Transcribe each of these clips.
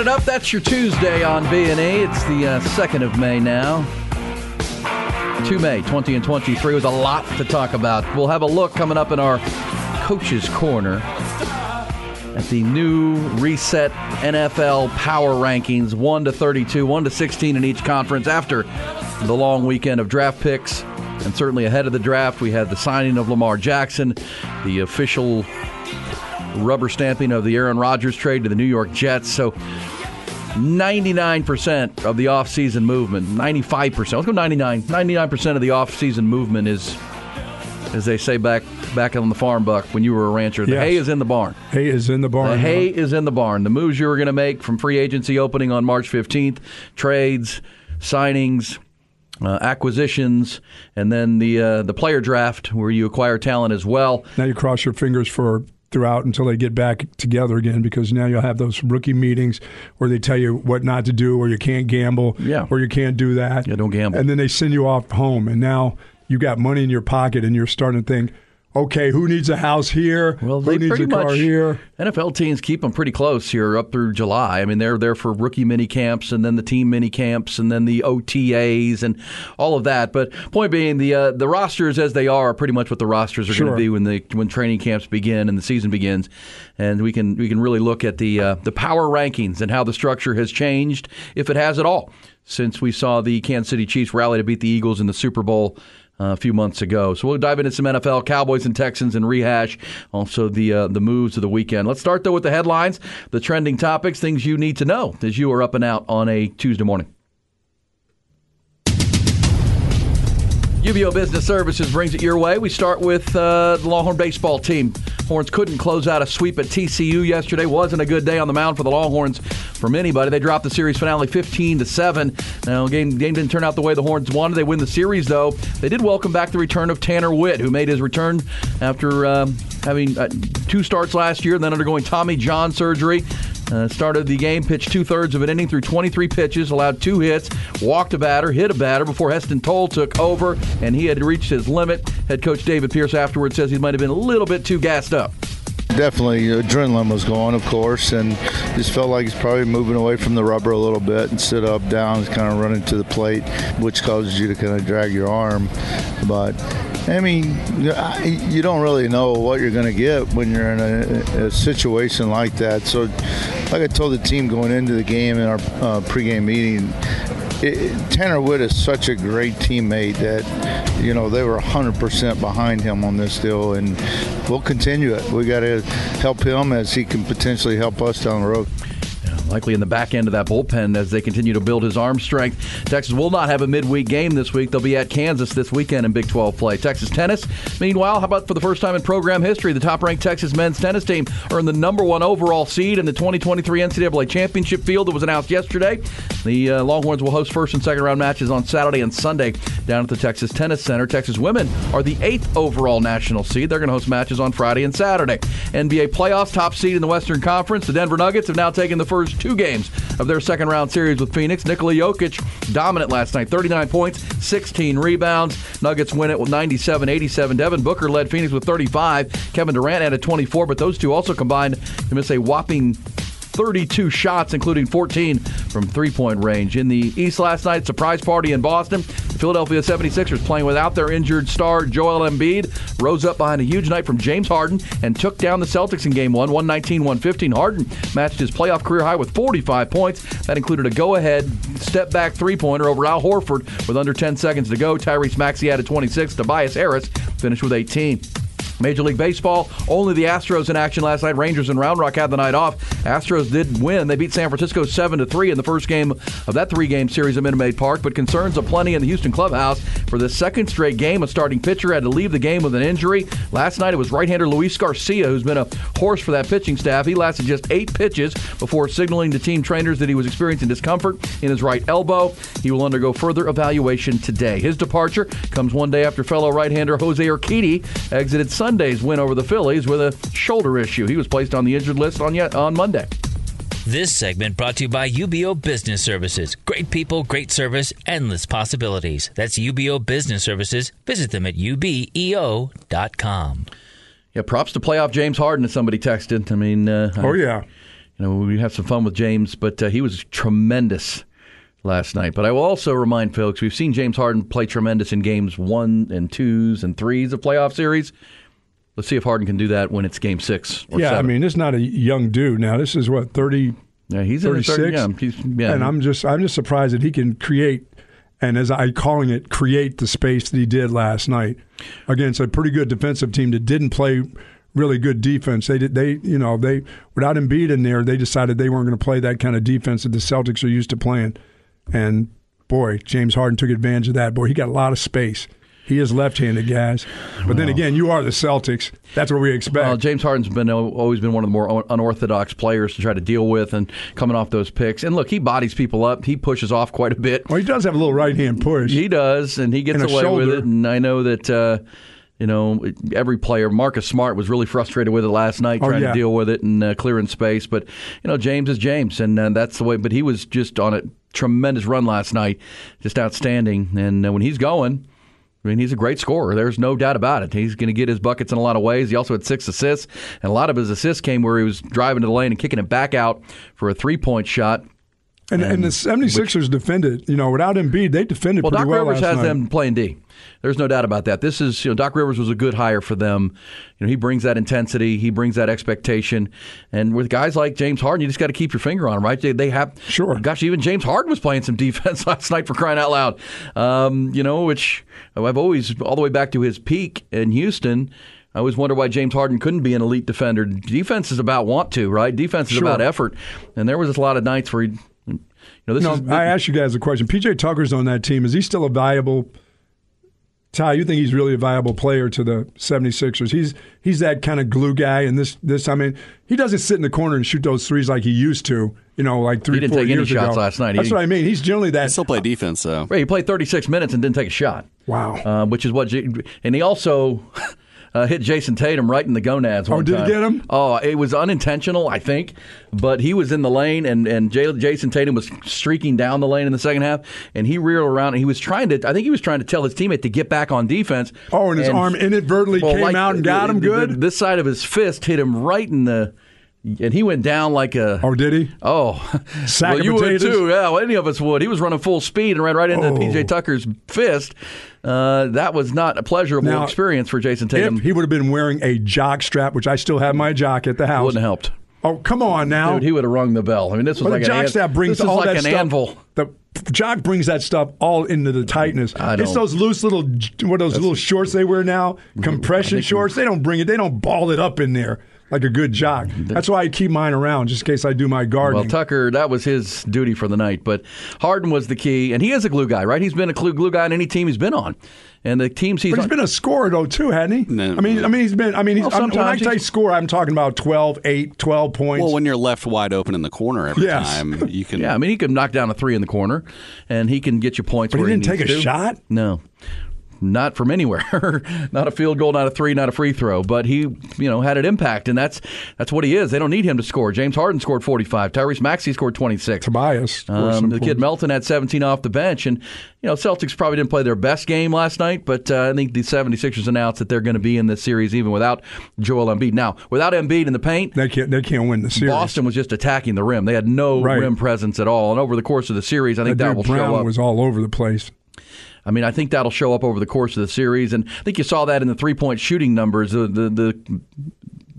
Started up. That's your Tuesday on B and E. It's the uh, second of May now. 2 May 20 and 23 with a lot to talk about. We'll have a look coming up in our coaches corner at the new reset NFL power rankings 1 to 32, 1 to 16 in each conference after the long weekend of draft picks and certainly ahead of the draft we had the signing of Lamar Jackson, the official rubber stamping of the Aaron Rodgers trade to the New York Jets. So 99% of the offseason movement, 95%, let's go 99, 99% of the offseason movement is, as they say back back on the farm, Buck, when you were a rancher, the Yes. hay is in the barn. Hay is in the barn. The hay is in the barn. The moves you were going to make from free agency opening on March 15th, trades, signings, uh, acquisitions, and then the uh, the player draft where you acquire talent as well. Now you cross your fingers for throughout until they get back together again because now you'll have those rookie meetings where they tell you what not to do or you can't gamble Yeah. or you can't do that. Yeah, don't gamble. And then they send you off home and now you got money in your pocket and you're starting to think, okay, who needs a house here? Well, who they needs pretty a car here? NFL teams keep them pretty close here up through July. I mean, they're there for rookie mini camps and then the team mini camps and then the OTAs and all of that. But point being, the uh, the rosters as they are are pretty much what the rosters are going to be when the when training camps begin and the season begins. And we can we can really look at the uh, the power rankings and how the structure has changed, if it has at all, since we saw the Kansas City Chiefs rally to beat the Eagles in the Super Bowl a few months ago. So we'll dive into some NFL, Cowboys and Texans, and rehash also the uh, the moves of the weekend. Let's start though with the headlines, the trending topics, things you need to know as you are up and out on a Tuesday morning. UBEO Business Services brings it your way. We start with uh, the Longhorn baseball team. Horns couldn't close out a sweep at TCU yesterday. Wasn't a good day on the mound for the Longhorns from anybody. They dropped the series finale 15 to seven. Now game game didn't turn out the way the Horns wanted. They win the series though. They did welcome back the return of Tanner Witt, who made his return after um, having uh, two starts last year, then undergoing Tommy John surgery. Uh, started the game, pitched two thirds of an inning through 23 pitches, allowed two hits, walked a batter, hit a batter before Heston Tole took over, and he had reached his limit. Head coach David Pierce afterwards says he might have been a little bit too gassed up. Definitely, adrenaline was going, of course, and just felt like he's probably moving away from the rubber a little bit instead of up down, kind of running to the plate, which causes you to kind of drag your arm. But I mean, you- you don't really know what you're going to get when you're in a, a situation like that. So, like I told the team going into the game in our uh, pregame meeting, it, Tanner Witt is such a great teammate that you know they were 100% behind him on this deal, and we'll continue it. We got to help him as he can potentially help us down the road. Likely in the back end of that bullpen as they continue to build his arm strength. Texas will not have a midweek game this week. They'll be at Kansas this weekend in Big 12 play. Texas tennis, meanwhile, how about for the first time in program history, the top ranked Texas men's tennis team earned the number one overall seed in the 2023 NCAA championship field that was announced yesterday. The uh, Longhorns will host first and second round matches on Saturday and Sunday down at the Texas Tennis Center. Texas women are the eighth overall national seed. They're going to host matches on Friday and Saturday. NBA playoffs, top seed in the Western Conference. The Denver Nuggets have now taken the first two games of their second round series with Phoenix. Nikola Jokic dominant last night, 39 points, 16 rebounds. Nuggets win it with 97 87. Devin Booker led Phoenix with 35. Kevin Durant added 24, but those two also combined to miss a whopping 32 shots, including 14 from three point range. In the East last night, surprise party in Boston. The Philadelphia 76ers playing without their injured star Joel Embiid rose up behind a huge night from James Harden and took down the Celtics in game one, 119 115. Harden matched his playoff career high with 45 points. That included a go ahead step back three pointer over Al Horford with under 10 seconds to go. Tyrese Maxey added 26. Tobias Harris finished with 18. Major League Baseball, only the Astros in action last night. Rangers and Round Rock had the night off. Astros did win. They beat San Francisco 7 to 3 in the first game of that three game series at Minute Maid Park, but concerns aplenty in the Houston clubhouse for the second straight game. A starting pitcher had to leave the game with an injury. Last night it was right hander Luis Garcia, who's been a horse for that pitching staff. He lasted just eight pitches before signaling to team trainers that he was experiencing discomfort in his right elbow. He will undergo further evaluation today. His departure comes one day after fellow right hander Jose Urquidy exited Sunday Sunday's win over the Phillies with a shoulder issue. He was placed on the injured list on yet on Monday. This segment brought to you by UBEO Business Services. Great people, great service, endless possibilities. That's UBEO Business Services. Visit them at ubeo.com. Yeah, props to playoff James Harden. As somebody texted. I mean, uh, oh yeah, you know we have some fun with James, but uh, he was tremendous last night. But I will also remind folks we've seen James Harden play tremendous in games one and twos and threes of playoff series. Let's see if Harden can do that when it's Game Six. yeah, seven. I mean, this is not a young dude now. This is what thirty. Yeah, he's 36? 30, yeah, he's, yeah. And I'm just I'm just surprised that he can create and as I calling it, create the space that he did last night against a pretty good defensive team that didn't play really good defense. They did they you know they without Embiid in there, they decided they weren't going to play that kind of defense that the Celtics are used to playing. And boy, James Harden took advantage of that. Boy, he got a lot of space. He is left-handed, guys. But then again, you are the Celtics. That's what we expect. Well, James Harden's been always been one of the more unorthodox players to try to deal with, and coming off those picks. And look, he bodies people up. He pushes off quite a bit. Well, he does have a little right-hand push. He does, and he gets And away with it. And I know that. Uh, you know, every player, Marcus Smart was really frustrated with it last night, Oh, trying yeah. to deal with it and uh, clearing space. But you know, James is James, and uh, that's the way. But he was just on a tremendous run last night, just outstanding. And uh, when he's going, I mean, he's a great scorer. There's no doubt about it. He's going to get his buckets in a lot of ways. He also had six assists, and a lot of his assists came where he was driving to the lane and kicking it back out for a three point shot. And, and, the 76ers defended, you know, without Embiid, they defended Well, pretty Doc well Rivers last has night. them playing D. There's no doubt about that. This is, you know, Doc Rivers was a good hire for them. You know, he brings that intensity, he brings that expectation, and with guys like James Harden, you just got to keep your finger on him, right? They, they have, Sure. Gosh, even James Harden was playing some defense last night for crying out loud. Um, you know, which I've always all the way back to his peak in Houston. I always wonder why James Harden couldn't be an elite defender. Defense is about want to, right? Defense is Sure. about effort, and there was just a lot of nights where he. You know, this No, is I asked you guys a question. PJ Tucker's on that team. Is he still a valuable? Ty, you think he's really a viable player to the 76ers? He's he's that kind of glue guy, and this this I mean, he doesn't sit in the corner and shoot those threes like he used to. You know, like three, He didn't four take any years shots ago. last night. That's He- what I mean. He's generally that. He Still play defense though. Right, he played 36 minutes and didn't take a shot. Wow. Uh, which is what, and he also uh, hit Jayson Tatum right in the gonads. Oh, One did he get him? Oh, it was unintentional, I think, but he was in the lane, and and J- Jayson Tatum was streaking down the lane in the second half, and he reared around, and he was trying to, I think he was trying to tell his teammate to get back on defense. Oh, and his arm inadvertently Well, came like, out and got him the- the- good. This side of his fist hit him right in the. And he went down like a. oh, did he? Oh, Sack well, you potatoes? would too. Yeah, well, any of us would. He was running full speed and ran right into Oh. PJ Tucker's fist. Uh, that was not a pleasurable Now, experience for Jayson Tatum. If he would have been wearing a jock strap, which I still have my jock at the house, wouldn't have helped. Oh, come on now. Dude, he would have rung the bell. I mean, this was like the an jock an- strap brings all like that an stuff. anvil. The jock brings that stuff all into the tightness. I It's those loose little what those little shorts they wear now, compression shorts. They don't bring it. They don't ball it up in there like a good jock. That's why I keep mine around just in case I do my gardening. Well. Tucker, that was his duty for the night. But Harden was the key, and he is a glue guy, right? He's been a glue glue guy on any team he's been on, and the teams he's but he's on. been a scorer though too, hasn't he? No. I mean, I mean he's been. I mean, he's, Well, I'm- when I say score, I'm talking about 12, 8, 12 points. Well, when you're left wide open in the corner every Yes. time, you can. yeah, I mean, he can knock down a three in the corner, and he can get you points. But he where didn't take needs a to. shot? No. Not from anywhere, not a field goal, not a three, not a free throw, but he, you know, had an impact, and that's that's what he is. They don't need him to score. James Harden scored 45. Tyrese Maxey scored 26. Tobias. Um, the kid Melton had 17 off the bench, and you know, Celtics probably didn't play their best game last night, but uh, I think the 76ers announced that they're going to be in this series even without Joel Embiid. Now, without Embiid in the paint, they can't they can't win the series. Boston was just attacking the rim. They had no Right. rim presence at all, and over the course of the series, I think That that, will Brown show up. was all over the place. I mean, I think that'll show up over the course of the series, and I think you saw that in the three point shooting numbers. The the the,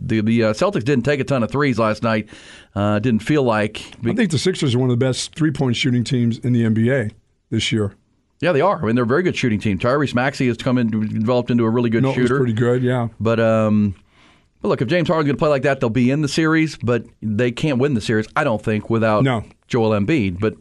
the, the uh, Celtics didn't take a ton of threes last night. Uh, didn't feel like. I think the Sixers are one of the best three point shooting teams in the NBA this year. Yeah, they are. I mean, they're a very good shooting team. Tyrese Maxey has come in, developed into a really good No, shooter. pretty good. Yeah. But um, but look, if James Harden's going to play like that, they'll be in the series. But they can't win the series, I don't think, without No. Joel Embiid. But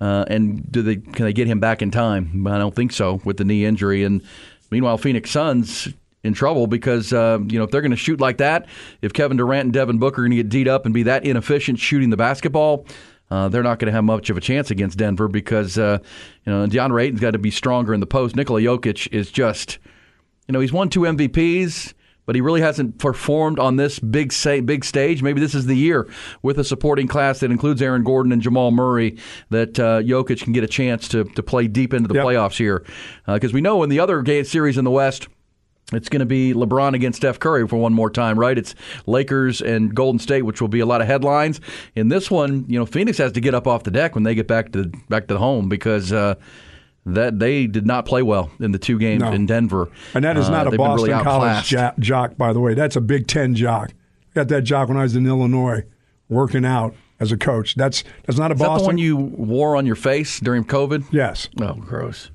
uh, and do they can they get him back in time? I don't think so with the knee injury. And meanwhile, Phoenix Suns in trouble because uh, you know if they're going to shoot like that, if Kevin Durant and Devin Booker are going to get D'd up and be that inefficient shooting the basketball. Uh, they're not going to have much of a chance against Denver because uh, you know DeAndre Ayton's got to be stronger in the post. Nikola Jokic is just you know, he's won two MVPs, but he really hasn't performed on this big say, big stage. Maybe this is the year with a supporting class that includes Aaron Gordon and Jamal Murray that uh, Jokic can get a chance to to play deep into the Yep. playoffs here. Because we know in the other game series in the West. It's going to be LeBron against Steph Curry for one more time, right? It's Lakers and Golden State, which will be a lot of headlines. In this one, you know, Phoenix has to get up off the deck when they get back to back to the home because uh, that they did not play well in the two games No. in Denver. And that is Uh, not a Boston really College outclassed. jock, jock, by the way. That's a Big Ten jock. Got that jock when I was in Illinois, working out as a coach. That's that's not a Is that Boston. the one you wore on your face during COVID? yes. Oh, gross.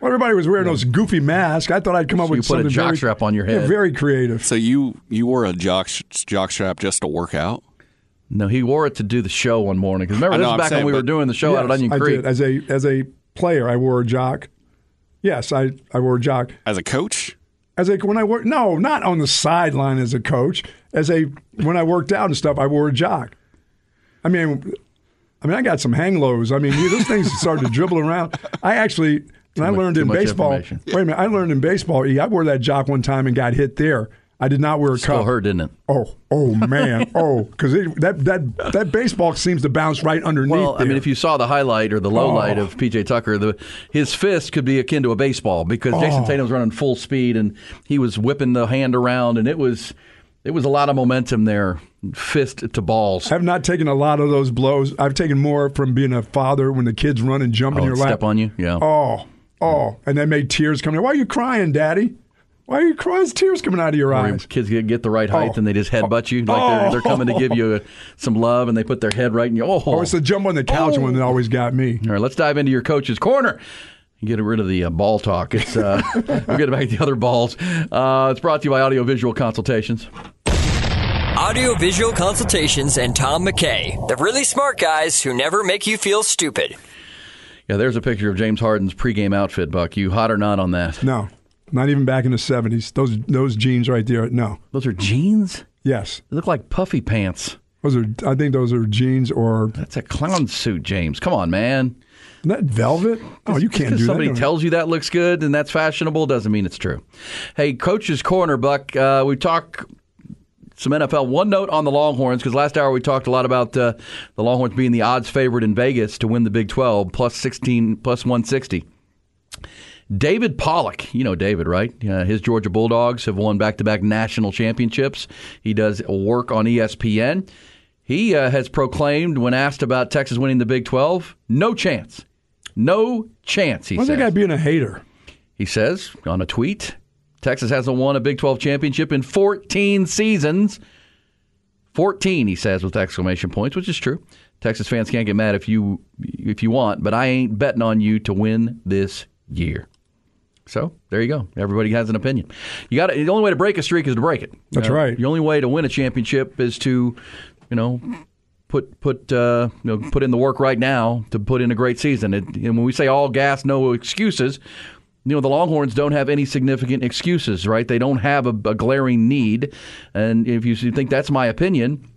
Well, everybody was wearing those goofy masks. I thought I'd come up So with you put a something very, jockstrap on your head. Yeah, head. very creative. So you you wore a jock jock strap just to work out? No, he wore it to do the show one morning. Because remember, this know, is I'm back when we were doing the show out at Yes, Onion I Creek. did. As a as a player, I wore a jock. Yes, I, I wore a jock. As a coach? As a when I worked no, not on the sideline as a coach. As a when I worked out and stuff, I wore a jock. I mean, I mean, I got some hang lows. I mean, those things started to dribble around. I actually, when I much- learned in baseball. Wait a minute, I learned in baseball. I wore that jock one time and got hit there. I did not wear a Still cup. hurt, didn't it? Oh, oh man, oh, because that that that baseball seems to bounce right underneath. Well, I mean, if you saw the highlight or the low Oh. light of oh. PJ Tucker, the his fist could be akin to a baseball because Jayson Oh. Tatum was running full speed and he was whipping the hand around, and it was it was a lot of momentum there, fist to balls. I have not taken a lot of those blows. I've taken more from being a father when the kids run and jump Oh, in your lap. step on you? Yeah. Oh, oh, and that made tears come. in. Why are you crying, Daddy? Why are you crying? There's tears coming out of your Where eyes. kids get, get the right height Oh. and they just headbutt you like they're, they're coming to give you a, some love and they put their head right in you. Oh, Oh, it's the jump on the couch one that always got me. All right, let's dive into your coach's corner. Get rid of the uh, ball talk. It's uh, we'll get back to the other balls. Uh, it's brought to you by Audio Visual Consultations. Audio visual consultations and Tom McKay, the really smart guys who never make you feel stupid. Yeah, there's a picture of James Harden's pregame outfit. Buck, you hot or not on that? No, not even back in the '70s. Those those jeans right there. No. Those are jeans. Yes. They look like puffy pants. Those are. I think those are jeans or That's a clown suit, James. Come on, man. Isn't that velvet. Oh, you can't do somebody that. Somebody tells you that looks good and that's fashionable doesn't mean it's true. Hey, Coach's Corner, Buck. Uh, we talk some NFL. One note on the Longhorns because last hour we talked a lot about uh, the Longhorns being the odds favorite in Vegas to win the Big 12, plus 16, plus 160. David Pollack, you know David, right? Uh, his Georgia Bulldogs have won back-to-back national championships. He does work on ESPN. He uh, has proclaimed, when asked about Texas winning the Big 12, no chance. No chance, he Why's says. that guy being a hater? He says on a tweet, Texas hasn't won a Big 12 championship in 14 seasons. 14, he says with exclamation points, which is true. Texas fans can't get mad if you if you want, but I ain't betting on you to win this year. So there you go. Everybody has an opinion. You got it. the only way to break a streak is to break it. That's Uh, right. The only way to win a championship is to, you know, put put uh, you know put in the work right now to put in a great season. It, and when we say all gas, no excuses, you know the Longhorns don't have any significant excuses, right? They don't have a, a glaring need, and if you think that's my opinion.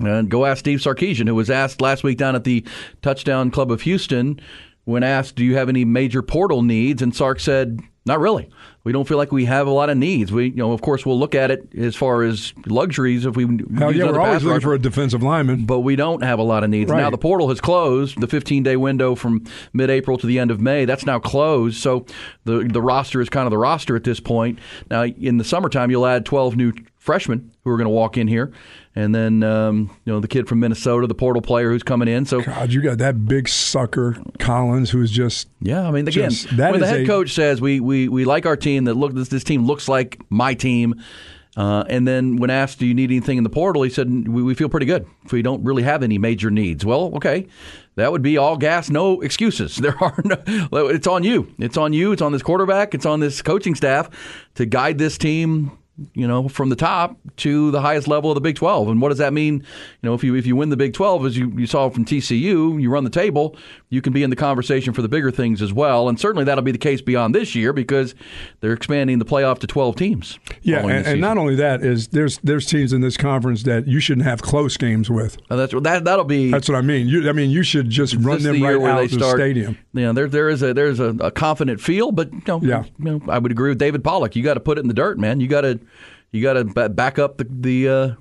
And go ask Steve Sarkisian, who was asked last week down at the Touchdown Club of Houston, when asked, "Do you have any major portal needs?" And Sark said, Not really. We don't feel like we have a lot of needs. We, you know, of course, we'll look at it as far as luxuries if we. Hell use yeah, we're always looking for a defensive lineman. but we don't have a lot of needs. Right. Now the portal has closed. The 15 day window from mid April to the end of May, that's now closed. So the the roster is kind of the roster at this point. Now in the summertime, you'll add 12 new freshmen who are going to walk in here. And then, um, you know, the kid from Minnesota, the portal player who's coming in. So, God, you got that big sucker Collins, who's just yeah, I mean, again, Just- that when the head a- coach says we, we, we like our team, that look, this, this team looks like my team. Uh, and then when asked, do you need anything in the portal? He said, we, we feel pretty good. We don't really have any major needs. Well, okay. That would be all gas, no excuses. There are no, it's on you. It's on you. It's on this quarterback. It's on this coaching staff to guide this team you know, from the top to the highest level of the Big 12. And what does that mean? You know, if you if you win the Big 12, as you, you saw from TCU, you run the table, you can be in the conversation for the bigger things as well. And certainly that'll be the case beyond this year because they're expanding the playoff to 12 teams. yeah, and, and not only that is there's there's teams in this conference that you shouldn't have close games with. Uh, that's that that'll be That's what I mean. You, I mean, you should just run them the right where out they the start, stadium. You know, there there is a there's a, a confident feel, but you know, Yeah. you know, I would agree with David Pollack. You got to put it in the dirt, man. You got to you got to ba- back up the the uh,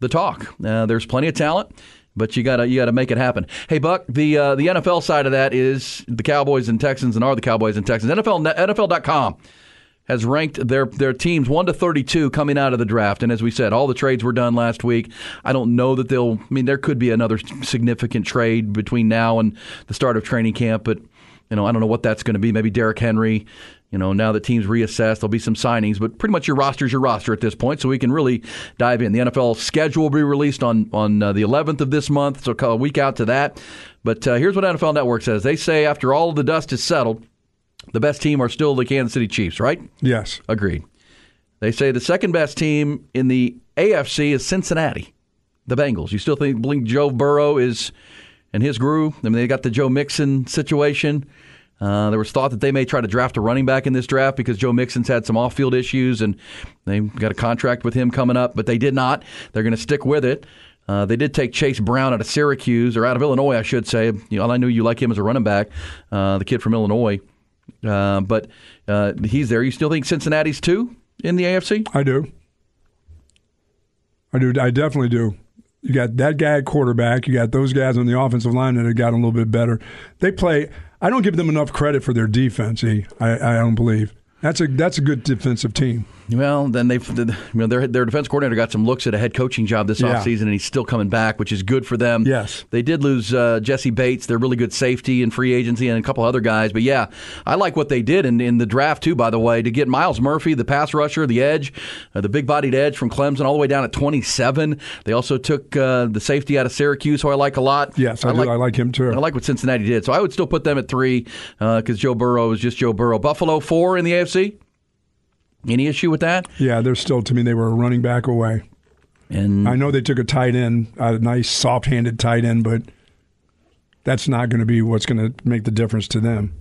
the talk. Uh, there's plenty of talent. But you gotta you gotta make it happen. Hey Buck, the uh, the NFL side of that is the Cowboys and Texans, and are the Cowboys and Texans. NFL NFL.com has ranked their their teams one to thirty two coming out of the draft. And as we said, all the trades were done last week. I don't know that they'll. I mean, there could be another significant trade between now and the start of training camp, but you know, I don't know what that's going to be. Maybe Derrick Henry. You know, now that teams reassess, there'll be some signings, but pretty much your roster's your roster at this point, so we can really dive in. The NFL schedule will be released on on uh, the 11th of this month, so a week out to that. But uh, here's what NFL Network says: They say after all of the dust is settled, the best team are still the Kansas City Chiefs, right? Yes. Agreed. They say the second best team in the AFC is Cincinnati, the Bengals. You still think believe Joe Burrow is and his groove? I mean, they got the Joe Mixon situation. Uh, there was thought that they may try to draft a running back in this draft because Joe Mixon's had some off-field issues, and they got a contract with him coming up, but they did not. They're going to stick with it. Uh, they did take Chase Brown out of Syracuse, or out of Illinois, I should say. You know, I knew you like him as a running back, uh, the kid from Illinois. Uh, but uh, he's there. You still think Cincinnati's two in the AFC? I do. I do. I definitely do. You got that guy at quarterback. You got those guys on the offensive line that have gotten a little bit better. They play. I don't give them enough credit for their defense. E. I, I don't believe that's a that's a good defensive team. Well, then they've you know their their defense coordinator got some looks at a head coaching job this Yeah. offseason, and he's still coming back, which is good for them. Yes. they did lose uh, Jessie Bates, their really good safety in free agency, and a couple other guys. But yeah, I like what they did in, in the draft too. By the way, to get Myles Murphy, the pass rusher, the edge, uh, the big bodied edge from Clemson, all the way down at twenty seven. They also took uh, the safety out of Syracuse, who I like a lot. Yes, I, do. I like him too. I like what Cincinnati did. So I would still put them at three because Joe Burrow is just Joe Burrow. Buffalo four in the AFC. Any issue with that? yeah, they're still to me. They were a running back away. And I know they took a tight end, a nice soft-handed tight end, but that's not going to be what's going to make the difference to them.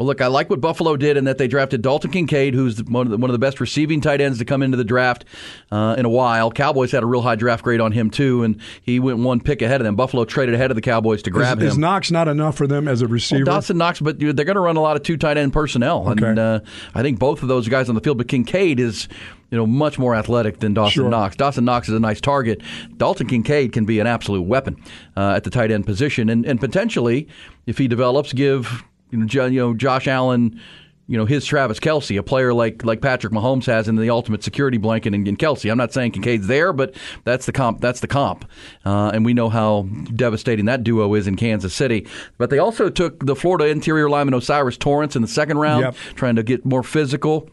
Well, look, I like what Buffalo did in that they drafted Dalton Kincaid, who's one of the, one of the best receiving tight ends to come into the draft uh, in a while. Cowboys had a real high draft grade on him too, and he went one pick ahead of them. Buffalo traded ahead of the Cowboys to grab is, him. is Knox not enough for them as a Well, receiver? Dawson Knox, but they're going to run a lot of two tight end personnel, and uh, I think both of those guys on the field. But Kincaid is, you know, much more athletic than Dawson Sure. Knox. Dawson Knox is a nice target. Dalton Kincaid can be an absolute weapon uh, at the tight end position, and, and potentially, if he develops, give you know, Jo- you know Josh Allen. You know his Travis Kelce, a player like like Patrick Mahomes has in the ultimate security blanket in, in Kelce. I'm not saying Kincaid's there, but that's the comp. That's the comp, uh, and we know how devastating that duo is in Kansas City. But they also took the Florida interior lineman O'Cyrus Torrence in the second round, Yep. trying to get more physical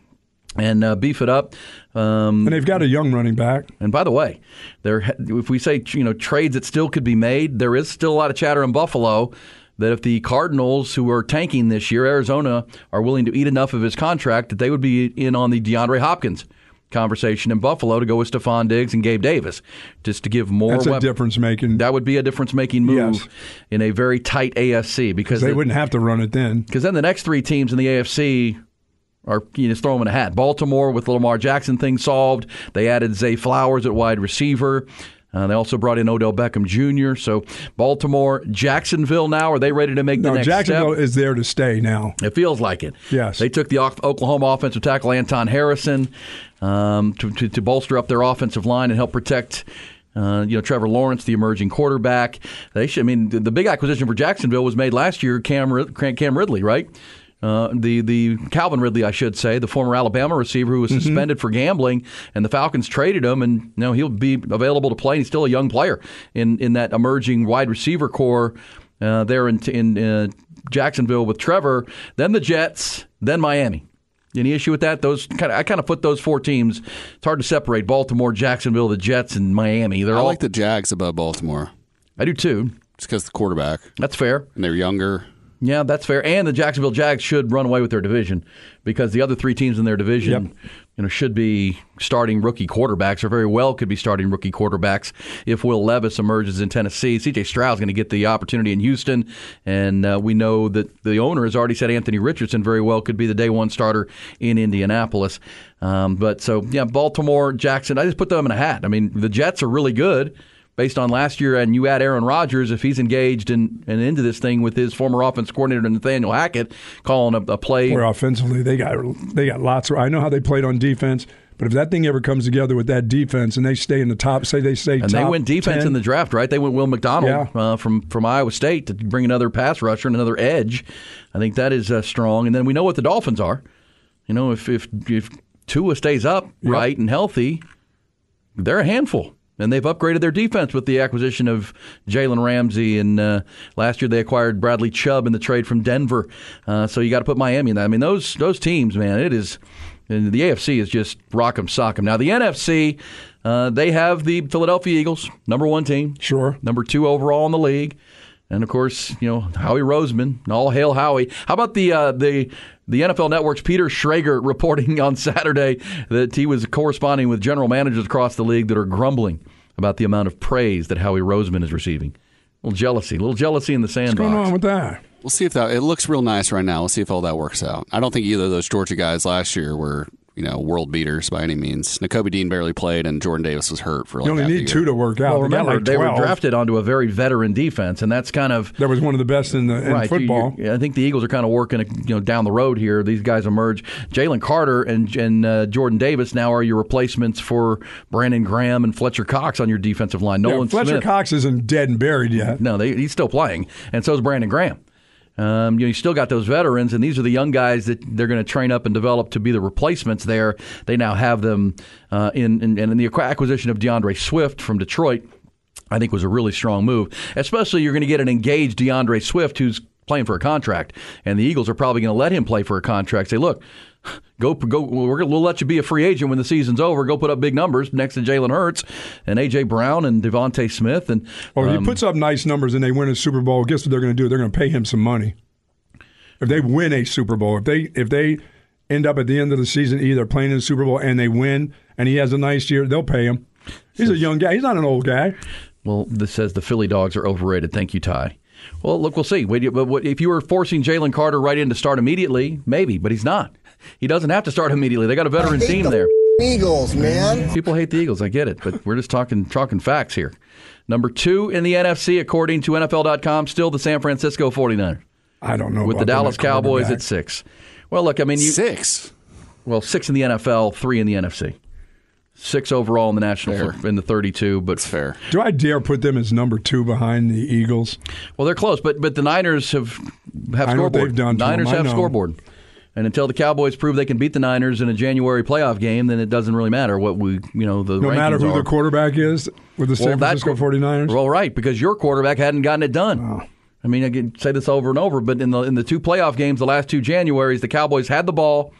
and uh, beef it up. Um, and they've got a young running back. and by the way, there if we say you know trades that still could be made, there is still a lot of chatter in Buffalo that if the Cardinals, who are tanking this year, Arizona, are willing to eat enough of his contract, that they would be in on the DeAndre Hopkins conversation in Buffalo to go with Stefon Diggs and Gabe Davis, just to give more. That's a difference making. That would be a difference making move Yes. in a very tight AFC because They the- wouldn't have to run it then. because then the next three teams in the AFC are you just throw them in a hat. Baltimore with the Lamar Jackson thing solved. They added Zay Flowers at wide receiver. Uh, they also brought in Odell Beckham Jr. So Baltimore, Jacksonville. Now are they ready to make the No, next Jacksonville step? is there to stay now. It feels like it. Yes. They took the Oklahoma offensive tackle Anton Harrison um, to, to, to bolster up their offensive line and help protect. Uh, you know Trevor Lawrence, the emerging quarterback. They should. I mean, the, the big acquisition for Jacksonville was made last year. Cam Cam Ridley, right? Uh, the the Calvin Ridley, I should say, the former Alabama receiver who was suspended for gambling, and the Falcons traded him, and you know he'll be available to play. He's still a young player in in that emerging wide receiver core uh, there in in uh, Jacksonville with Trevor. Then the Jets, then Miami. Any issue with that? Those kind of, I kind of put those four teams. It's hard to separate Baltimore, Jacksonville, the Jets, and Miami. They're I all. like the Jags above Baltimore. I do too. Just because the quarterback. That's fair. And they're younger. Yeah, that's fair. And the Jacksonville Jags should run away with their division because the other three teams in their division, you know, should be starting rookie quarterbacks, or very well could be starting rookie quarterbacks if Will Levis emerges in Tennessee. C.J. Stroud's going to get the opportunity in Houston, and uh, we know that the owner has already said Anthony Richardson very well could be the day one starter in Indianapolis. Um, but so yeah, Baltimore, Jackson, I just put them in a hat. I mean, the Jets are really good based on last year, and you add Aaron Rodgers if he's engaged and in, and into this thing with his former offense coordinator Nathaniel Hackett calling a, a play. Where offensively they got they got lots of. I know how they played on defense, but if that thing ever comes together with that defense and they stay in the top, say they stay and top they went defense 10, in the draft, right? They went Will McDonald Yeah. uh, from from Iowa State to bring another pass rusher and another edge. I think that is uh, strong. And then we know what the Dolphins are. You know, if if if Tua stays up right and healthy, they're a handful. And they've upgraded their defense with the acquisition of Jalen Ramsey. And uh, last year they acquired Bradley Chubb in the trade from Denver. Uh, so you got to put Miami in that. I mean, those those teams, man, it is. And the AFC is just rock 'em, sock 'em. Now the NFC, uh, they have the Philadelphia Eagles, number one team, sure, number two overall in the league, and of course, you know Howie Roseman, all hail Howie. How about the uh, the the NFL Network's Peter Schrager reporting on Saturday that he was corresponding with general managers across the league that are grumbling about the amount of praise that Howie Roseman is receiving. A little jealousy, a little jealousy in the sandbox. What's going on with that? We'll see if that. It looks real nice right now. We'll see if all that works out. I don't think either of those Georgia guys last year were you know world beaters by any means. Nakobe Dean barely played, and Jordan Davis was hurt for like You only half the need year. two to work out. Well, they remember, like they were drafted onto a very veteran defense, and that's kind of That was one of the best in the in right. football. you- I think the Eagles are kind of working, you know, down the road here. These guys emerge. Jalen Carter and and uh, Jordan Davis now are your replacements for Brandon Graham and Fletcher Cox on your defensive line. Yeah, Fletcher Smith. Cox isn't dead and buried yet. No, they, he's still playing, and so is Brandon Graham. Um, you, know, you still got those veterans, and these are the young guys that they're going to train up and develop to be the replacements. There, they now have them uh, in, in, in the acquisition of D'Andre Swift from Detroit. I think was a really strong move. Especially you're going to get an engaged D'Andre Swift who's playing for a contract, and the Eagles are probably going to let him play for a contract. Say, look, go go. We're, we'll let you be a free agent when the season's over. Go put up big numbers next to Jalen Hurts and AJ Brown and DeVonta Smith. And Well, if um, he puts up nice numbers and they win a Super Bowl, guess what they're going to do? They're going to pay him some money. If they win a Super Bowl, if they if they end up at the end of the season either playing in the Super Bowl and they win, and he has a nice year, they'll pay him. He's a young guy. He's not an old guy. Well, this says the Philly dogs are overrated. Thank you, Ty. Well, look, we'll see. But if you were forcing Jalen Carter right in to start immediately, maybe, but he's not. He doesn't have to start immediately. They got a veteran team there. Eagles, man. People hate the Eagles. I get it, but we're just talking talking facts here. Number two in the NFC, according to NFL.com, still the San Francisco 49ers. I don't know With the Dallas Cowboys at six. Well, look, I mean, you, six. Well, six in the NFL, three in the NFC. Six overall in the national in the 32, but fair. Do I dare put them as number two behind the Eagles? Well, they're close, but but the Niners have have I know what scoreboard. they've done to Niners them. I have know. scoreboard, and until the Cowboys prove they can beat the Niners in a January playoff game, then it doesn't really matter what we you know the No matter who are. the quarterback is with the San Well, that Francisco qu- 49ers. Well, right, because your quarterback hadn't gotten it done. I mean, I can say this over and over, but in the in the two playoff games, the last two Januaries, the Cowboys had the ball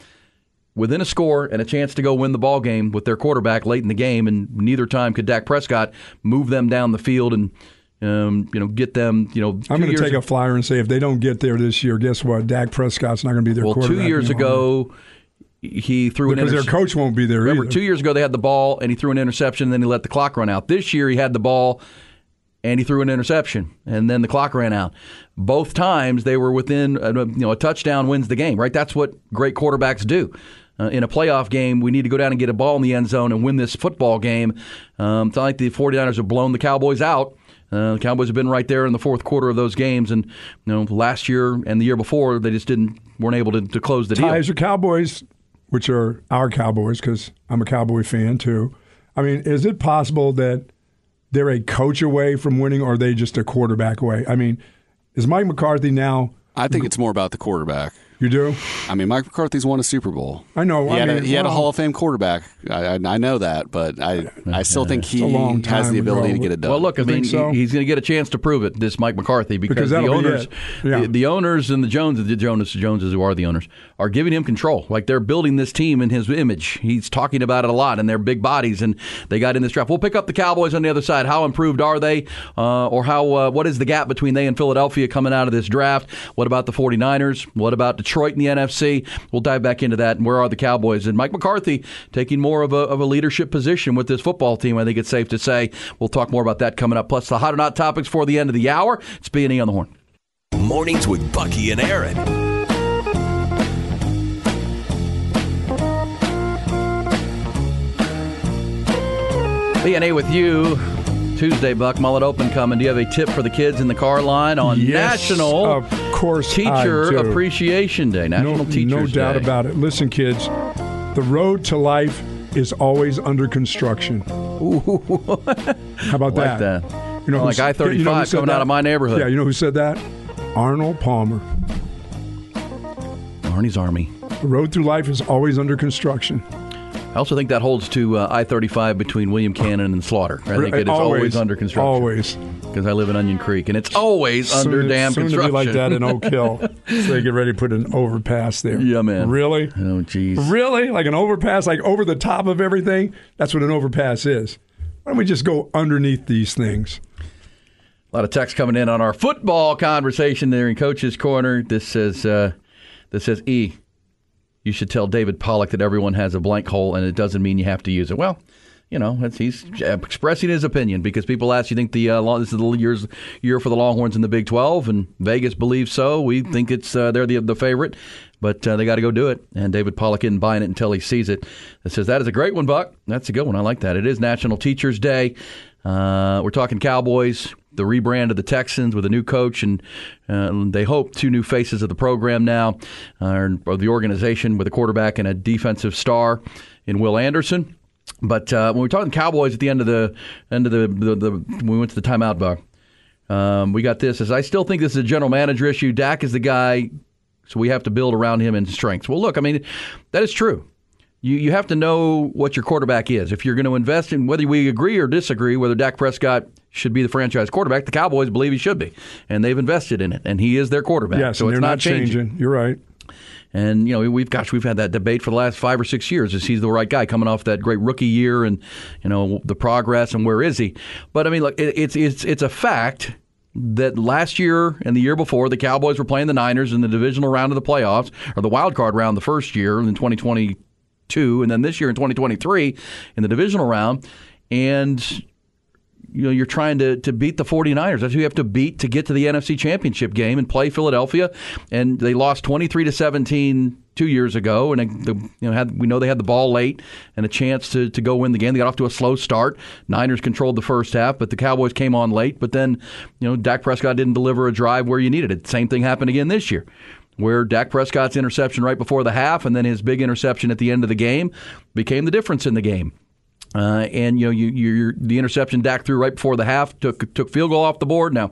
within a score and a chance to go win the ball game with their quarterback late in the game, and neither time could Dak Prescott move them down the field and um, you know get them. You know, I'm going to take a flyer and say if they don't get there this year, guess what? Dak Prescott's not going to be their well, quarterback. two years ago. He threw an because their coach won't be there Remember, either. two years ago they had the ball and he threw an interception, and then he let the clock run out. This year he had the ball and he threw an interception, and then the clock ran out. Both times they were within, uh, you know, a touchdown wins the game, right? That's what great quarterbacks do. uh, in a playoff game, we need to go down and get a ball in the end zone and win this football game. Um, it's not like the 49ers have blown the Cowboys out. Uh, the Cowboys have been right there in the fourth quarter of those games, and you know last year and the year before they just didn't weren't able to, to close the deal. Ties or Cowboys, which are our Cowboys, because I'm a Cowboy fan too. I mean, is it possible that they're a coach away from winning, or are they just a quarterback away? I mean, is Mike McCarthy now? I think it's more about the quarterback. You do? I mean, Mike McCarthy's won a Super Bowl. I know. He, I had, mean, a, he had a Hall of Fame quarterback. I, I, I know that, but I I still think he long has the ability ago. to get it done. Well, look, I You mean, so? he- he's going to get a chance to prove it. This Mike McCarthy because, Because the that'll be owners. Yeah. the, the owners and the Joneses, the Jonas Joneses who are the owners, are giving him control. Like they're building this team in his image. He's talking about it a lot, and they're big bodies, and they got in this draft. We'll pick up the Cowboys on the other side. How improved are they, uh, or how? Uh, what is the gap between they and Philadelphia coming out of this draft? What about the 49ers? What about Detroit in the NFC? We'll dive back into that. And where are the Cowboys? And Mike McCarthy taking more of a, of a leadership position with this football team. I think it's safe to say. We'll talk more about that coming up. Plus the hot or not topics for the end of the hour. It's B and E on the horn. Mornings with Bucky and Aaron. B and A with you. Tuesday, Buck Mullet Open coming. Do you have a tip for the kids in the car line on Yes, National of course Teacher I. Appreciation Day? National no, Teachers no doubt Day. about it. Listen, kids, the road to life is always under construction. How about like that? that. You know, Like who s- I-35 you know who said coming out of my neighborhood. Yeah, you know who said that? Arnold Palmer. Arnie's Army. The road through life is always under construction. I also think that holds to uh, I-35 between William Cannon and Slaughter. I think it is always, Always, under construction. Always. Because I live in Onion Creek, and it's always under soon, damn soon construction. to be like that in Oak Hill. so they get ready to put an overpass there. Yeah, man. Really? Oh, jeez. Really? Like an overpass, like over the top of everything? That's what an overpass is. Why don't we just go underneath these things? A lot of text coming in on our football conversation there in Coach's Corner. This says, uh, this says, E, you should tell David Pollack that everyone has a blank hole and it doesn't mean you have to use it. Well, you know, he's expressing his opinion because people ask, you think the uh, this is the year's, year for the Longhorns in the Big 12, and Vegas believes so. We think it's uh, they're the, the favorite, but uh, they got to go do it. And David Pollack isn't buying it until he sees it. It says, that is a great one, Buck. That's a good one. I like that. It is National Teachers Day. Uh, we're talking Cowboys, the rebrand of the Texans with a new coach, and uh, they hope two new faces of the program now, uh, or the organization with a quarterback and a defensive star in Will Anderson. But uh, when we're talking Cowboys at the end of the end of the, the, the we went to the timeout bar, um, we got this. As I still think this is a general manager issue. Dak is the guy, so we have to build around him in strengths. Well, look, I mean, that is true. You you have to know what your quarterback is. If you're going to invest in whether we agree or disagree whether Dak Prescott should be the franchise quarterback, the Cowboys believe he should be, and they've invested in it, and he is their quarterback. Yes, so and it's they're not changing. You're right. And you know we've gosh we've had that debate for the last five or six years. Is he the right guy coming off that great rookie year and you know the progress and where is he? But I mean, look, it, it's it's it's a fact that last year and the year before the Cowboys were playing the Niners in the divisional round of the playoffs or the wild card round the first year in 2022, and then this year in 2023 in the divisional round, and you know, you're trying to, to beat the 49ers. That's who you have to beat to get to the NFC Championship game and play Philadelphia. And they lost 23 to 17 two years ago, and you know, had we know they had the ball late and a chance to, to go win the game. They got off to a slow start. Niners controlled the first half, but the Cowboys came on late. But then, you know, Dak Prescott didn't deliver a drive where you needed it. Same thing happened again this year where Dak Prescott's interception right before the half and then his big interception at the end of the game became the difference in the game. Uh, and you know, you, you the interception Dak threw right before the half took took field goal off the board. Now,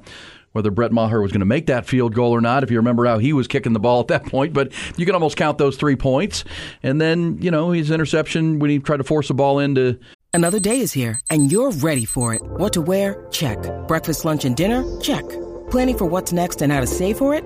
whether Brett Maher was going to make that field goal or not, if you remember how he was kicking the ball at that point, but you can almost count those three points. And then you know his interception when he tried to force the ball into. Another day is here, and you're ready for it. What to wear? Check. Breakfast, lunch, and dinner? Check. Planning for what's next and how to save for it?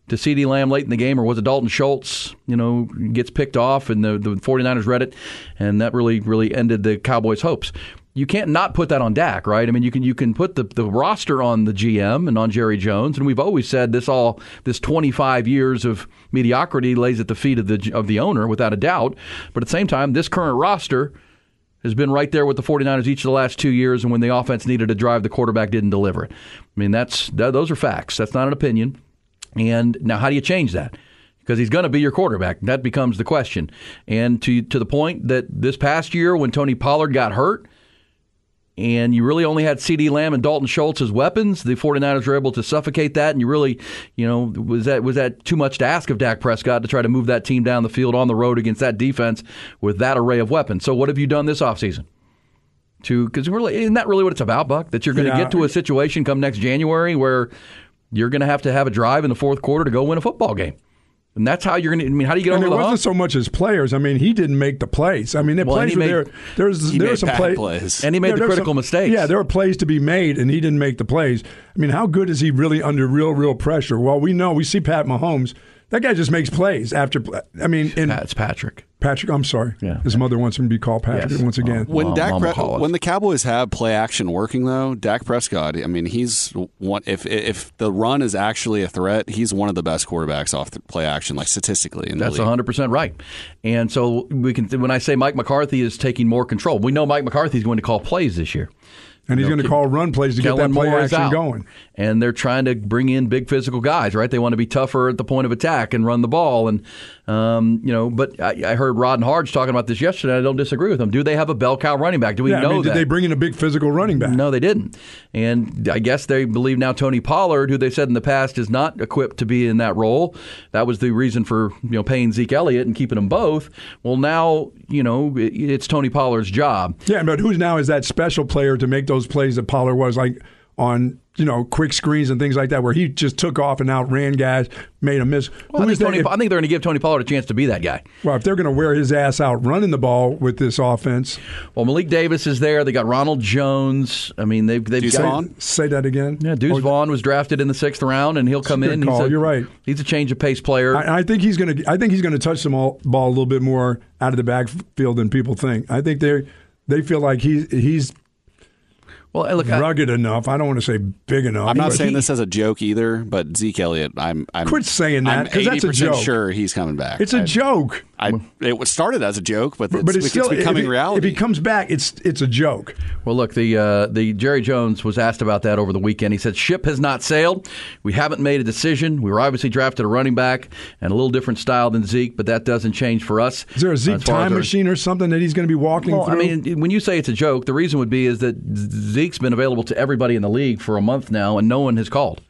To CeeDee Lamb late in the game, or was it Dalton Schultz? You know, gets picked off, and the, the 49ers read it, and that really, really ended the Cowboys' hopes. you can't not put that on Dak, right? I mean, you can you can put the, the roster on the GM and on Jerry Jones, and we've always said this all this 25 years of mediocrity lays at the feet of the of the owner without a doubt. But at the same time, this current roster has been right there with the 49ers each of the last two years, and when the offense needed to drive, the quarterback didn't deliver it. I mean, that's that, those are facts. That's not an opinion. And now, how do you change that? Because he's going to be your quarterback. That becomes the question. And to to the point that this past year, when Tony Pollard got hurt, and you really only had CeeDee Lamb and Dalton Schultz as weapons. The 49ers were able to suffocate that, and you really, you know, was that was that too much to ask of Dak Prescott to try to move that team down the field on the road against that defense with that array of weapons? So what have you done this offseason? To because really isn't that really what it's about, Buck? That you're going to Yeah. get to a situation come next January where you're going to have to have a drive in the fourth quarter to go win a football game. And that's how you're going to. I mean, how do you get and over it the wasn't so much as players. I mean, he didn't make the plays. I mean, the Well, plays were made- there. There's He there were some play- plays. And he made Yeah, the critical some- mistakes. Yeah, there were plays to be made, and he didn't make the plays. I mean, how good is he really under real, real pressure? Well, we know we see Pat Mahomes. That guy just makes plays after. I mean, in Pat- it's Patrick. Patrick. I'm sorry. Yeah. His mother wants him to be called Patrick Yes. once again. When Mom- Dak Mama Pre- call us. when the Cowboys have play action working though, Dak Prescott, I mean, he's one. If if the run is actually a threat, he's one of the best quarterbacks off the play action, like statistically. In That's league. 100% right. And so we can when I say Mike McCarthy is taking more control, we know Mike McCarthy is going to call plays this year. And he's You know, going to call run plays to get Kellen that play Moore action out. going. And they're trying to bring in big physical guys, right? They want to be tougher at the point of attack and run the ball. And, um, you know, but I, I heard Rod and Harge talking about this yesterday. I don't disagree with them. Do they have a bell cow running back? Do we yeah, know I mean, that? did they bring in a big physical running back? No, they didn't. And I guess they believe now Tony Pollard, who they said in the past is not equipped to be in that role. That was the reason for you know paying Zeke Elliott and keeping them both. Well, now you know it- it's Tony Pollard's job. Yeah, but who's now is that special player to make those plays that Pollard was like on you know quick screens and things like that, where he just took off and outran guys, made a miss. Well, I think, is Tony, if- I think they're going to give Tony Pollard a chance to be that guy. well, if they're going to wear his ass out running the ball with this offense, Well, Malik Davis is there. They got Ronald Jones. I mean, they've they've Deuce got Vaughn? say that again. Yeah, Deuce Oh, Vaughn was drafted in the sixth round, and he'll come in. call. He's a, You're right. He's a change of pace player. I, I think he's going to. I think he's going to touch the ball, ball a little bit more out of the backfield than people think. I think they they feel like he he's well, hey, look, I- rugged enough. I don't want to say big enough. I'm not saying he- this as a joke either, but Zeke Elliott, I'm, I'm Quit saying that, I'm 'cause that's a joke. sure he's coming back. It's a I- joke. I, it was started as a joke, but it's, but it's still becoming if he, reality. If he comes back, it's it's a joke. Well, look, the uh, the Jerry Jones was asked about that over the weekend. He said, "Ship has not sailed. We haven't made a decision. We were obviously drafted a running back and a little different style than Zeke, but that doesn't change for us." Is there a Zeke as far as time our- machine or something that he's going to be walking Well, I mean, when you say it's a joke, the reason would be is that Zeke's been available to everybody in the league for a month now, and no one has called.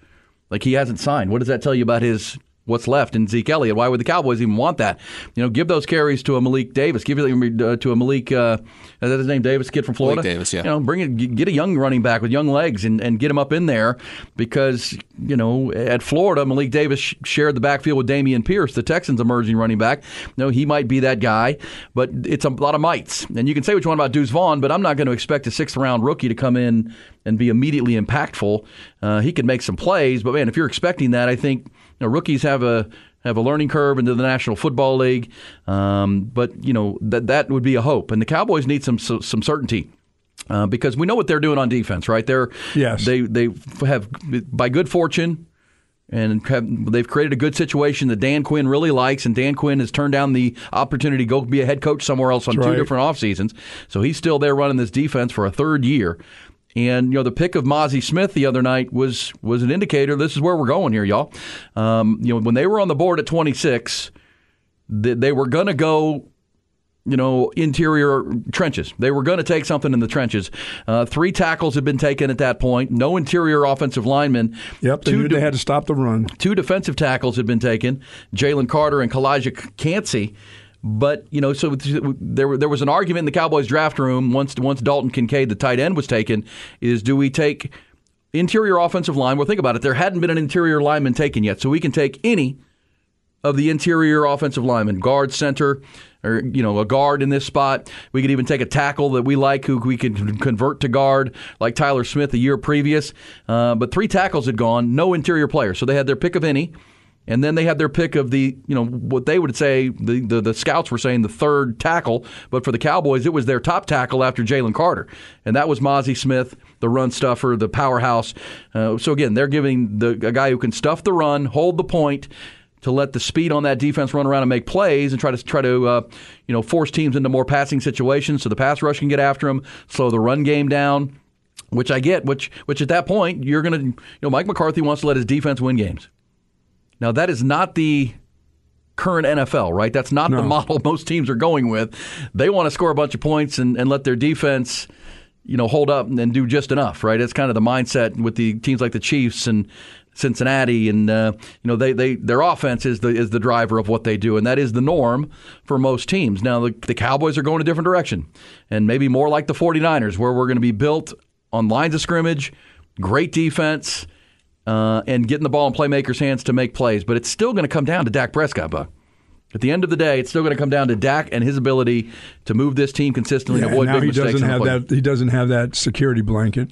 Like he hasn't signed. What does that tell you about his what's left in Zeke Elliott? Why would the Cowboys even want that? You know, give those carries to a Malik Davis. Give it uh, to a Malik. Uh, is that his name? Davis, kid from Florida. Davis, yeah. You know, bring it. Get a young running back with young legs and, and get him up in there because you know at Florida, Malik Davis sh- shared the backfield with Dameon Pierce, the Texans' emerging running back. You know, he might be that guy, but it's a lot of mites. And you can say what you want about Deuce Vaughn, but I'm not going to expect a sixth round rookie to come in and be immediately impactful. Uh, he could make some plays, but man, if you're expecting that, I think know, rookies have a have a learning curve into the National Football League. Um, but you know that that would be a hope, and the Cowboys need some some certainty. Uh, because we know what they're doing on defense, right? They're Yes. they they have by good fortune and have, they've created a good situation that Dan Quinn really likes, and Dan Quinn has turned down the opportunity to go be a head coach somewhere else on That's two right. different off seasons. So he's still there running this defense for a third year. And you know the pick of Mazi Smith the other night was was an indicator. This is where we're going here, y'all. Um, you know when they were on the board at 26, they, they were going to go you know, interior trenches. They were going to take something in the trenches. Uh, three tackles had been taken at that point. No interior offensive linemen. yep, they Two knew de- they had to stop the run. two defensive tackles had been taken, Jalen Carter and Kalijah Kancey. But you know, so there there was an argument in the Cowboys draft room once once Dalton Kincaid, the tight end, was taken. Is do we take interior offensive line? Well, think about it. There hadn't been an interior lineman taken yet, so we can take any of the interior offensive linemen, guard, center, or you know a guard in this spot. We could even take a tackle that we like, who we could convert to guard, like Tyler Smith a year previous. Uh, but three tackles had gone, no interior player, so they had their pick of any. And then they had their pick of the, you know, what they would say, the, the, the scouts were saying the third tackle. But for the Cowboys, it was their top tackle after Jalen Carter. And that was Mazi Smith, the run stuffer, the powerhouse. Uh, so again, they're giving the, a guy who can stuff the run, hold the point, to let the speed on that defense run around and make plays and try to try to uh, you know force teams into more passing situations so the pass rush can get after them, slow the run game down. Which I get. Which which at that point you're gonna you know Mike McCarthy wants to let his defense win games. Now that is not the current NFL, right? That's not no. the model most teams are going with. They want to score a bunch of points and, and let their defense you know hold up and do just enough, right? It's kind of the mindset with the teams like the Chiefs and Cincinnati, and uh, you know they, they their offense is the is the driver of what they do, and that is the norm for most teams. Now the, the Cowboys are going a different direction, and maybe more like the 49ers, where we're going to be built on lines of scrimmage, great defense, uh, and getting the ball in playmakers' hands to make plays. But it's still going to come down to Dak Prescott, Buck. At the end of the day, it's still going to come down to Dak and his ability to move this team consistently yeah, and avoid now big he mistakes. Doesn't have that, he doesn't have that security blanket.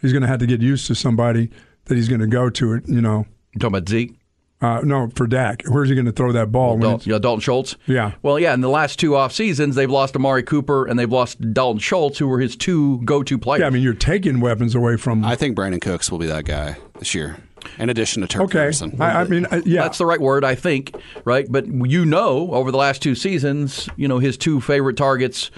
He's going to have to get used to somebody that he's going to go to it. You know, you talking about Zeke? Uh, no, for Dak. Where's he going to throw that ball? Well, Dalton, yeah, Dalton Schultz. Yeah. Well, yeah. In the last two off seasons, they've lost Amari Cooper and they've lost Dalton Schultz, who were his two go-to players. Yeah, I mean, you're taking weapons away from. I think Brandin Cooks will be that guy this year. In addition to Turk okay. Harrison. I, I mean, uh, yeah. That's the right word, I think, right? But you know, over the last two seasons, you know, his two favorite targets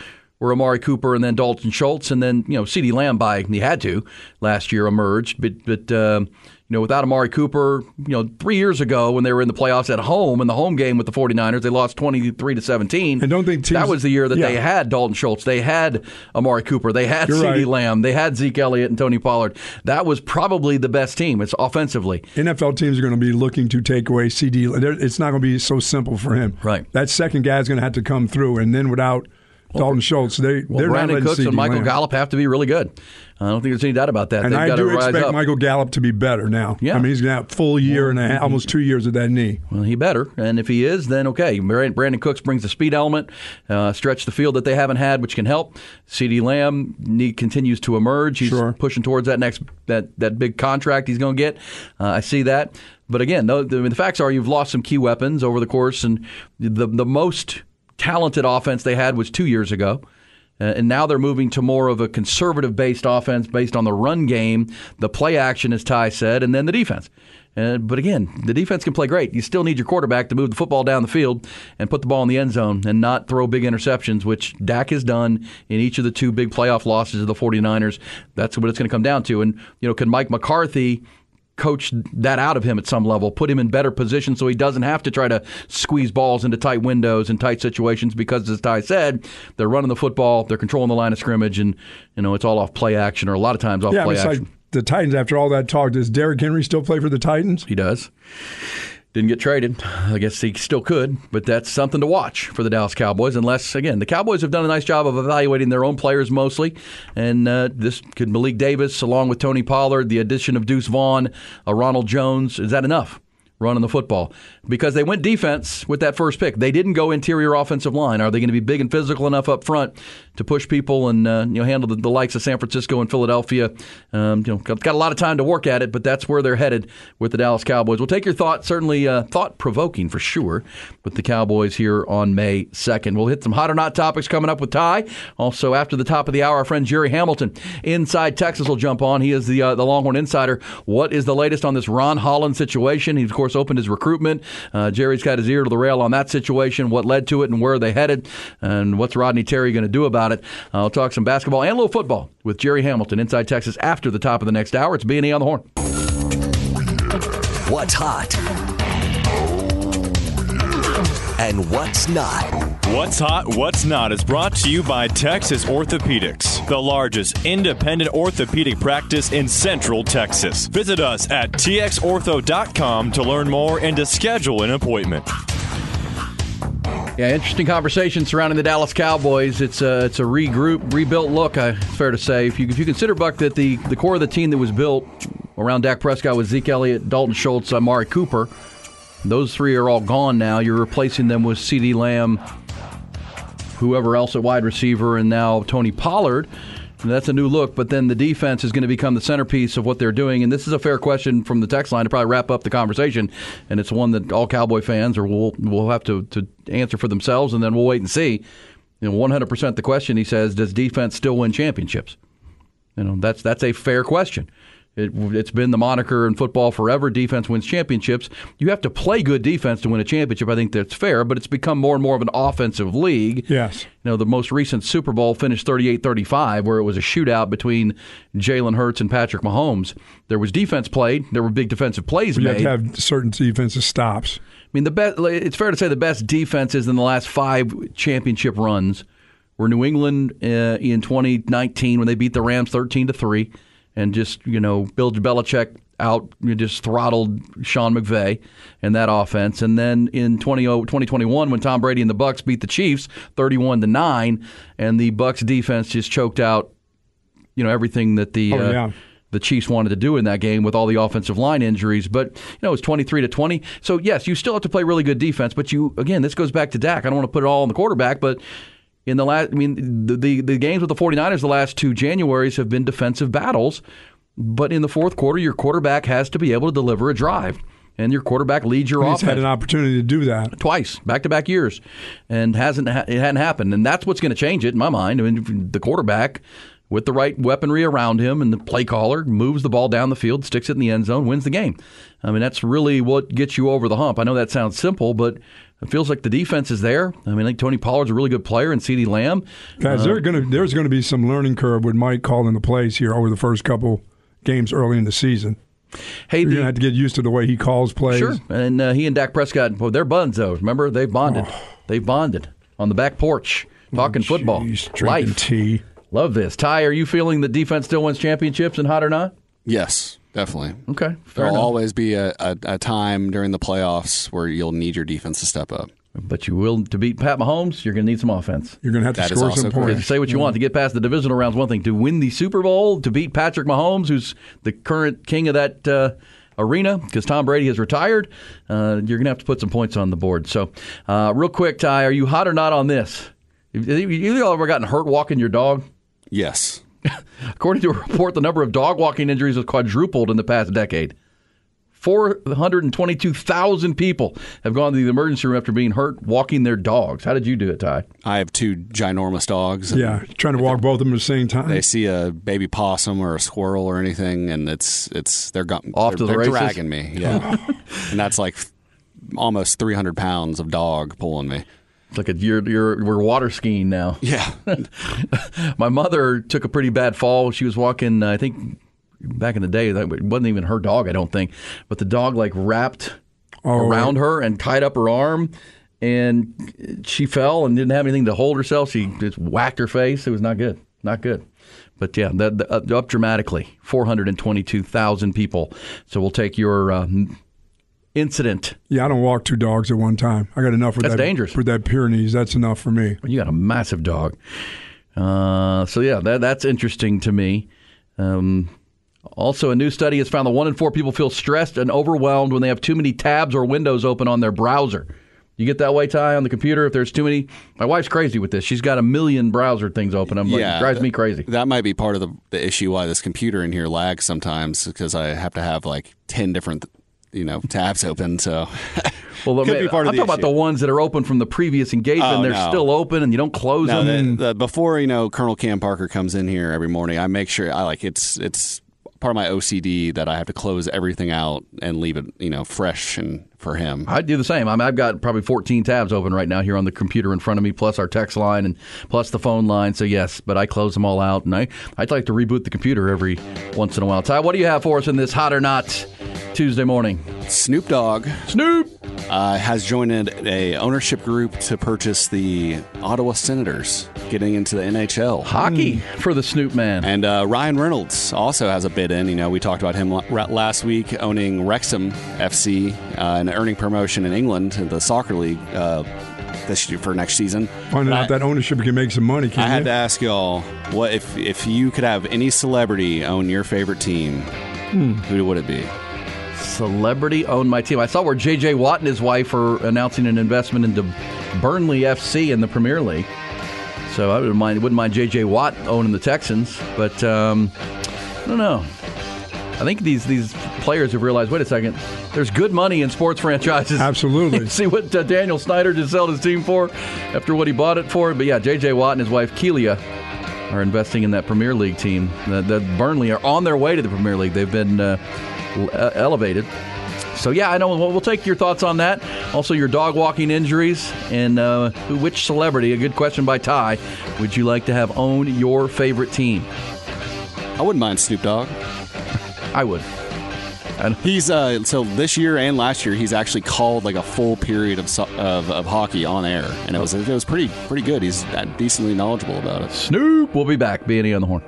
were Amari Cooper and then Dalton Schultz, and then you know CeeDee Lamb by he had to last year emerged, but but uh, you know, without Amari Cooper, you know, three years ago when they were in the playoffs at home in the home game with the 49ers, they lost 23 to 17. And don't think teams, that was the year that yeah. they had Dalton Schultz, they had Amari Cooper, they had CeeDee right. Lamb, they had Zeke Elliott and Tony Pollard. That was probably the best team. It's offensively. NFL teams are going to be looking to take away CeeDee. It's not going to be so simple for him. Right. That second guy is going to have to come through, and then without Dalton Schultz, they well, they're Brandin not Cooks and Michael Lamb. Gallup have to be really good. I don't think there's any doubt about that. And They've I do expect up. Michael Gallup to be better now. Yeah. I mean, he's going to have full year and a half, almost two years of that knee. Well, he better. And if he is, then okay. Brandin Cooks brings the speed element, uh, stretch the field that they haven't had, which can help. CeeDee Lamb need, continues to emerge. He's sure. pushing towards that next that, that big contract he's going to get. Uh, I see that. But again, the, the, the facts are you've lost some key weapons over the course, and the the most talented offense they had was two years ago. Uh, and now they're moving to more of a conservative based offense based on the run game, the play action, as Ty said, and then the defense. Uh, but again, the defense can play great. You still need your quarterback to move the football down the field and put the ball in the end zone and not throw big interceptions, which Dak has done in each of the two big playoff losses of the 49ers. That's what it's going to come down to. And, you know, can Mike McCarthy coach that out of him at some level, put him in better position so he doesn't have to try to squeeze balls into tight windows and tight situations because, as Ty said, they're running the football, they're controlling the line of scrimmage, and you know it's all off play action or a lot of times off yeah, play action. The Titans, after all that talk, does Derrick Henry still play for the Titans? He does. Didn't get traded. I guess he still could, but that's something to watch for the Dallas Cowboys. Unless, again, the Cowboys have done a nice job of evaluating their own players mostly, and uh, this could Malik Davis along with Tony Pollard, the addition of Deuce Vaughn, uh, Ronald Jones. Is that enough? running the football because they went defense with that first pick. They didn't go interior offensive line. Are they going to be big and physical enough up front to push people and uh, you know handle the, the, likes of San Francisco and Philadelphia? Um, you know, got, a lot of time to work at it, but that's where they're headed with the Dallas Cowboys. We'll take your thoughts. Certainly uh, thought provoking for sure with the Cowboys here on May second. We'll hit some hot or not topics coming up with Ty. Also after the top of the hour, our friend Jerry Hamilton inside Texas will jump on. He is the uh, the Longhorn insider. What is the latest on this Ron Holland situation? He of course opened his recruitment. Uh, Jerry's got his ear to the rail on that situation, what led to it, and where are they headed, and what's Rodney Terry going to do about it. Uh, I'll talk some basketball and a little football with Jerry Hamilton inside Texas after the top of the next hour. It's B and E on the horn. What's hot? And what's not? What's Hot, What's Not is brought to you by Texas Orthopedics, the largest independent orthopedic practice in Central Texas. Visit us at txortho.com to learn more and to schedule an appointment. Yeah, interesting conversation surrounding the Dallas Cowboys. It's a it's a regroup, rebuilt look. I, it's fair to say. If you if you consider Buck that the the core of the team that was built around Dak Prescott with Zeke Elliott, Dalton Schultz, Amari Cooper. Those three are all gone now. You're replacing them with CeeDee Lamb, whoever else at wide receiver, and now Tony Pollard. That's a new look, but then the defense is going to become the centerpiece of what they're doing. And this is a fair question from the text line to probably wrap up the conversation. And it's one that all Cowboy fans or will will have to, to answer for themselves, and then we'll wait and see. You know, 100% the question he says, does defense still win championships? You know, that's that's a fair question. It, it's been the moniker in football forever. Defense wins championships. You have to play good defense to win a championship. I think that's fair, but it's become more and more of an offensive league. Yes. You know, the most recent Super Bowl finished 38 35, where it was a shootout between Jalen Hurts and Patrick Mahomes. There was defense played, there were big defensive plays You made. You have to have certain defensive stops. I mean, the best. It's fair to say the best defenses in the last five championship runs were New England uh, in 2019 when they beat the Rams 13 to three, and just you know Bill Belichick out you know, just throttled Sean McVay and that offense, and then in 20, 2021 when Tom Brady and the Bucks beat the Chiefs 31 to nine, and the Bucks defense just choked out you know everything that the. Oh, uh, the Chiefs wanted to do in that game with all the offensive line injuries. But you know, it was twenty three to twenty. So yes, you still have to play really good defense. But you again, this goes back to Dak. I don't want to put it all on the quarterback, but in the last, I mean, the the, the games with the 49ers the last two Januaries have been defensive battles. But in the fourth quarter, your quarterback has to be able to deliver a drive. And your quarterback leads your offense. He's had an opportunity to do that. twice, back to back years, and hasn't ha- it hadn't happened, and that's what's going to change it in my mind. I mean, the quarterback with the right weaponry around him and the play caller moves the ball down the field, sticks it in the end zone, wins the game. I mean, that's really what gets you over the hump. I know that sounds simple, but it feels like the defense is there. I mean, I think Tony Pollard's a really good player, and CeeDee Lamb. Guys, uh, there gonna, there's going to be some learning curve with Mike calling the plays here over the first couple games early in the season. Hey, You're the- going to have to get used to the way he calls plays. Sure, and uh, he and Dak Prescott, well, they're buds though. Remember, they've bonded. Oh. They've bonded on the back porch talking football, Jeez, drinking life. tea. Love this. Ty, are you feeling that defense still wins championships and hot or not? Yes, definitely. Okay, There'll enough. always be a, a, a time during the playoffs where you'll need your defense to step up. But you will to beat Pat Mahomes. You're going to need some offense. You're going to have to That is score some points. Say what you want to get past the divisional rounds. One thing to win the Super Bowl, to beat Patrick Mahomes, who's the current king of that uh, arena, because Tom Brady has retired. Uh, you're going to have to put some points on the board. So, uh, real quick, Ty, are you hot or not on this? Have You you all ever gotten hurt walking your dog? Yes. According to a report, the number of dog walking injuries has quadrupled in the past decade. 422,000 people have gone to the emergency room after being hurt walking their dogs. How did you do it, Ty? I have two ginormous dogs. Yeah, trying to walk both of them at the same time. They see a baby possum or a squirrel or anything, and it's it's they're got, Off they're, to the they're races? dragging me. Yeah, and that's like almost 300 pounds of dog pulling me. It's like a, you're, you're, we're water skiing now. Yeah. My mother took a pretty bad fall. She was walking, uh, I think, back in the day. That it wasn't even her dog, I don't think, but the dog like wrapped Oh, around her and tied up her arm, and she fell and didn't have anything to hold herself. She just whacked her face. It was not good, not good. But yeah, that, that- up, dramatically, four hundred and twenty-two thousand people. So we'll take your uh, incident. Yeah, I don't walk two dogs at one time. I got enough with That's that. dangerous. With that Pyrenees, that's enough for me. You got a massive dog. Uh, so yeah, that, that's interesting to me. Um, also, a new study has found that one in four people feel stressed and overwhelmed when they have too many tabs or windows open on their browser. You get that way, Ty, on the computer. If there's too many, my wife's crazy with this. She's got a million browser things open. I'm like, yeah, it drives me crazy. That might be part of the, the issue why this computer in here lags sometimes because I have to have like 10 different you know tabs open. So Well, Could be part of I'm the talking about the ones that are open from the previous engagement. Oh, They're no. still open, and you don't close No, them. the, mm. the, before you know Colonel Cam Parker comes in here every morning, I make sure I like it's it's part of my OCD that I have to close everything out and leave it you know fresh and for him. I'd do the same. I mean, I've got probably 14 tabs open right now here on the computer in front of me, plus our text line and plus the phone line. So yes, but I close them all out, and I I'd like to reboot the computer every once in a while. Ty, what do you have for us in this hot or not Tuesday morning? Snoop Dogg Snoop uh, has joined a ownership group to purchase the Ottawa Senators, getting into the NHL hockey for the Snoop man. And uh, Ryan Reynolds also has a bid in. You know, we talked about him la- last week owning Wrexham FC uh, and earning promotion in England in the soccer league uh, this year for next season. Finding But out that ownership can make some money, I, can I had you? to ask y'all, what if if you could have any celebrity own your favorite team? Hmm. Who would it be? Celebrity owned my team. I saw where J.J. Watt and his wife are announcing an investment into Burnley FC in the Premier League. So I wouldn't mind, wouldn't mind J.J. Watt owning the Texans, but um, I don't know. I think these these players have realized. Wait a second, there's good money in sports franchises. Absolutely. See what uh, Daniel Snyder just sold his team for after what he bought it for. But yeah, J.J. Watt and his wife Kealia are investing in that Premier League team. The, the Burnley are on their way to the Premier League. They've been uh, elevated. So yeah, I know. We'll, we'll, take your thoughts on that. Also, your dog walking injuries and uh, which celebrity? A good question by Ty. Would you like to have own your favorite team? I wouldn't mind Snoop Dogg. I would. And he's uh, so this year and last year he's actually called like a full period of, of, of hockey on air, and it was it was pretty pretty good. He's decently knowledgeable about it. Snoop, we'll be back. B and E on the horn.